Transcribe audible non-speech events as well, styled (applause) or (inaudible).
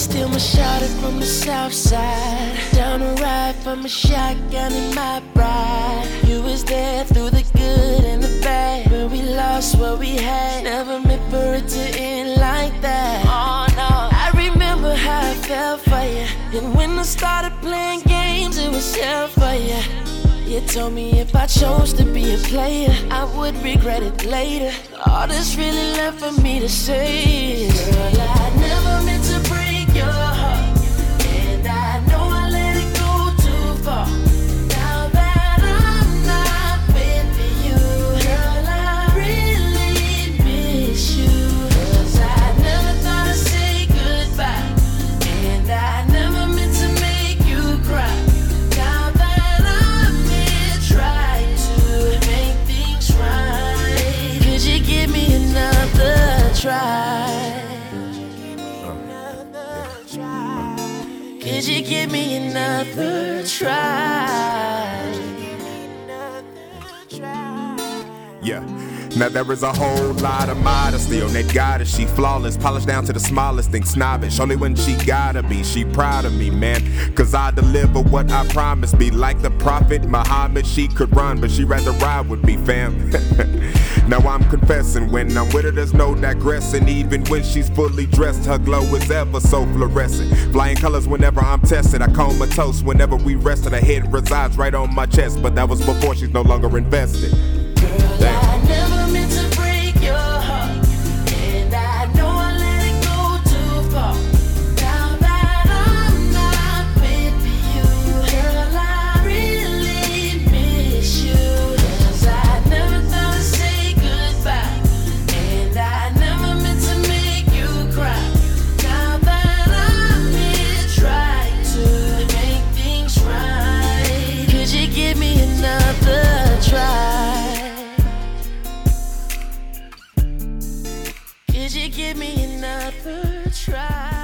still my shouter from the south side. Down the ride from a shotgun in my bride. You was there through the good and the bad. When we lost what we had. Never meant for it to end like that. Oh no, I remember how I felt for you. And when I started playing games, it was hell for you. You told me if I chose to be a player, I would regret it later. All that's really left for me to say is, Girl, I never meant to Could you give me another try? Yeah. Now there is a whole lot of modesty on that goddess. She flawless, polished down to the smallest thing, snobbish. Only when she gotta be, she proud of me, man. Cause I deliver what I promise. Be like the prophet Muhammad. She could run, but she rather ride with me, fam. (laughs) now I'm confessing, when I'm with her, there's no digressing. Even when she's fully dressed, her glow is ever so fluorescent. Flying colors whenever I'm tested. I comatose whenever we rested. Her head resides right on my chest, but that was before she's no longer invested. Could you give me another try?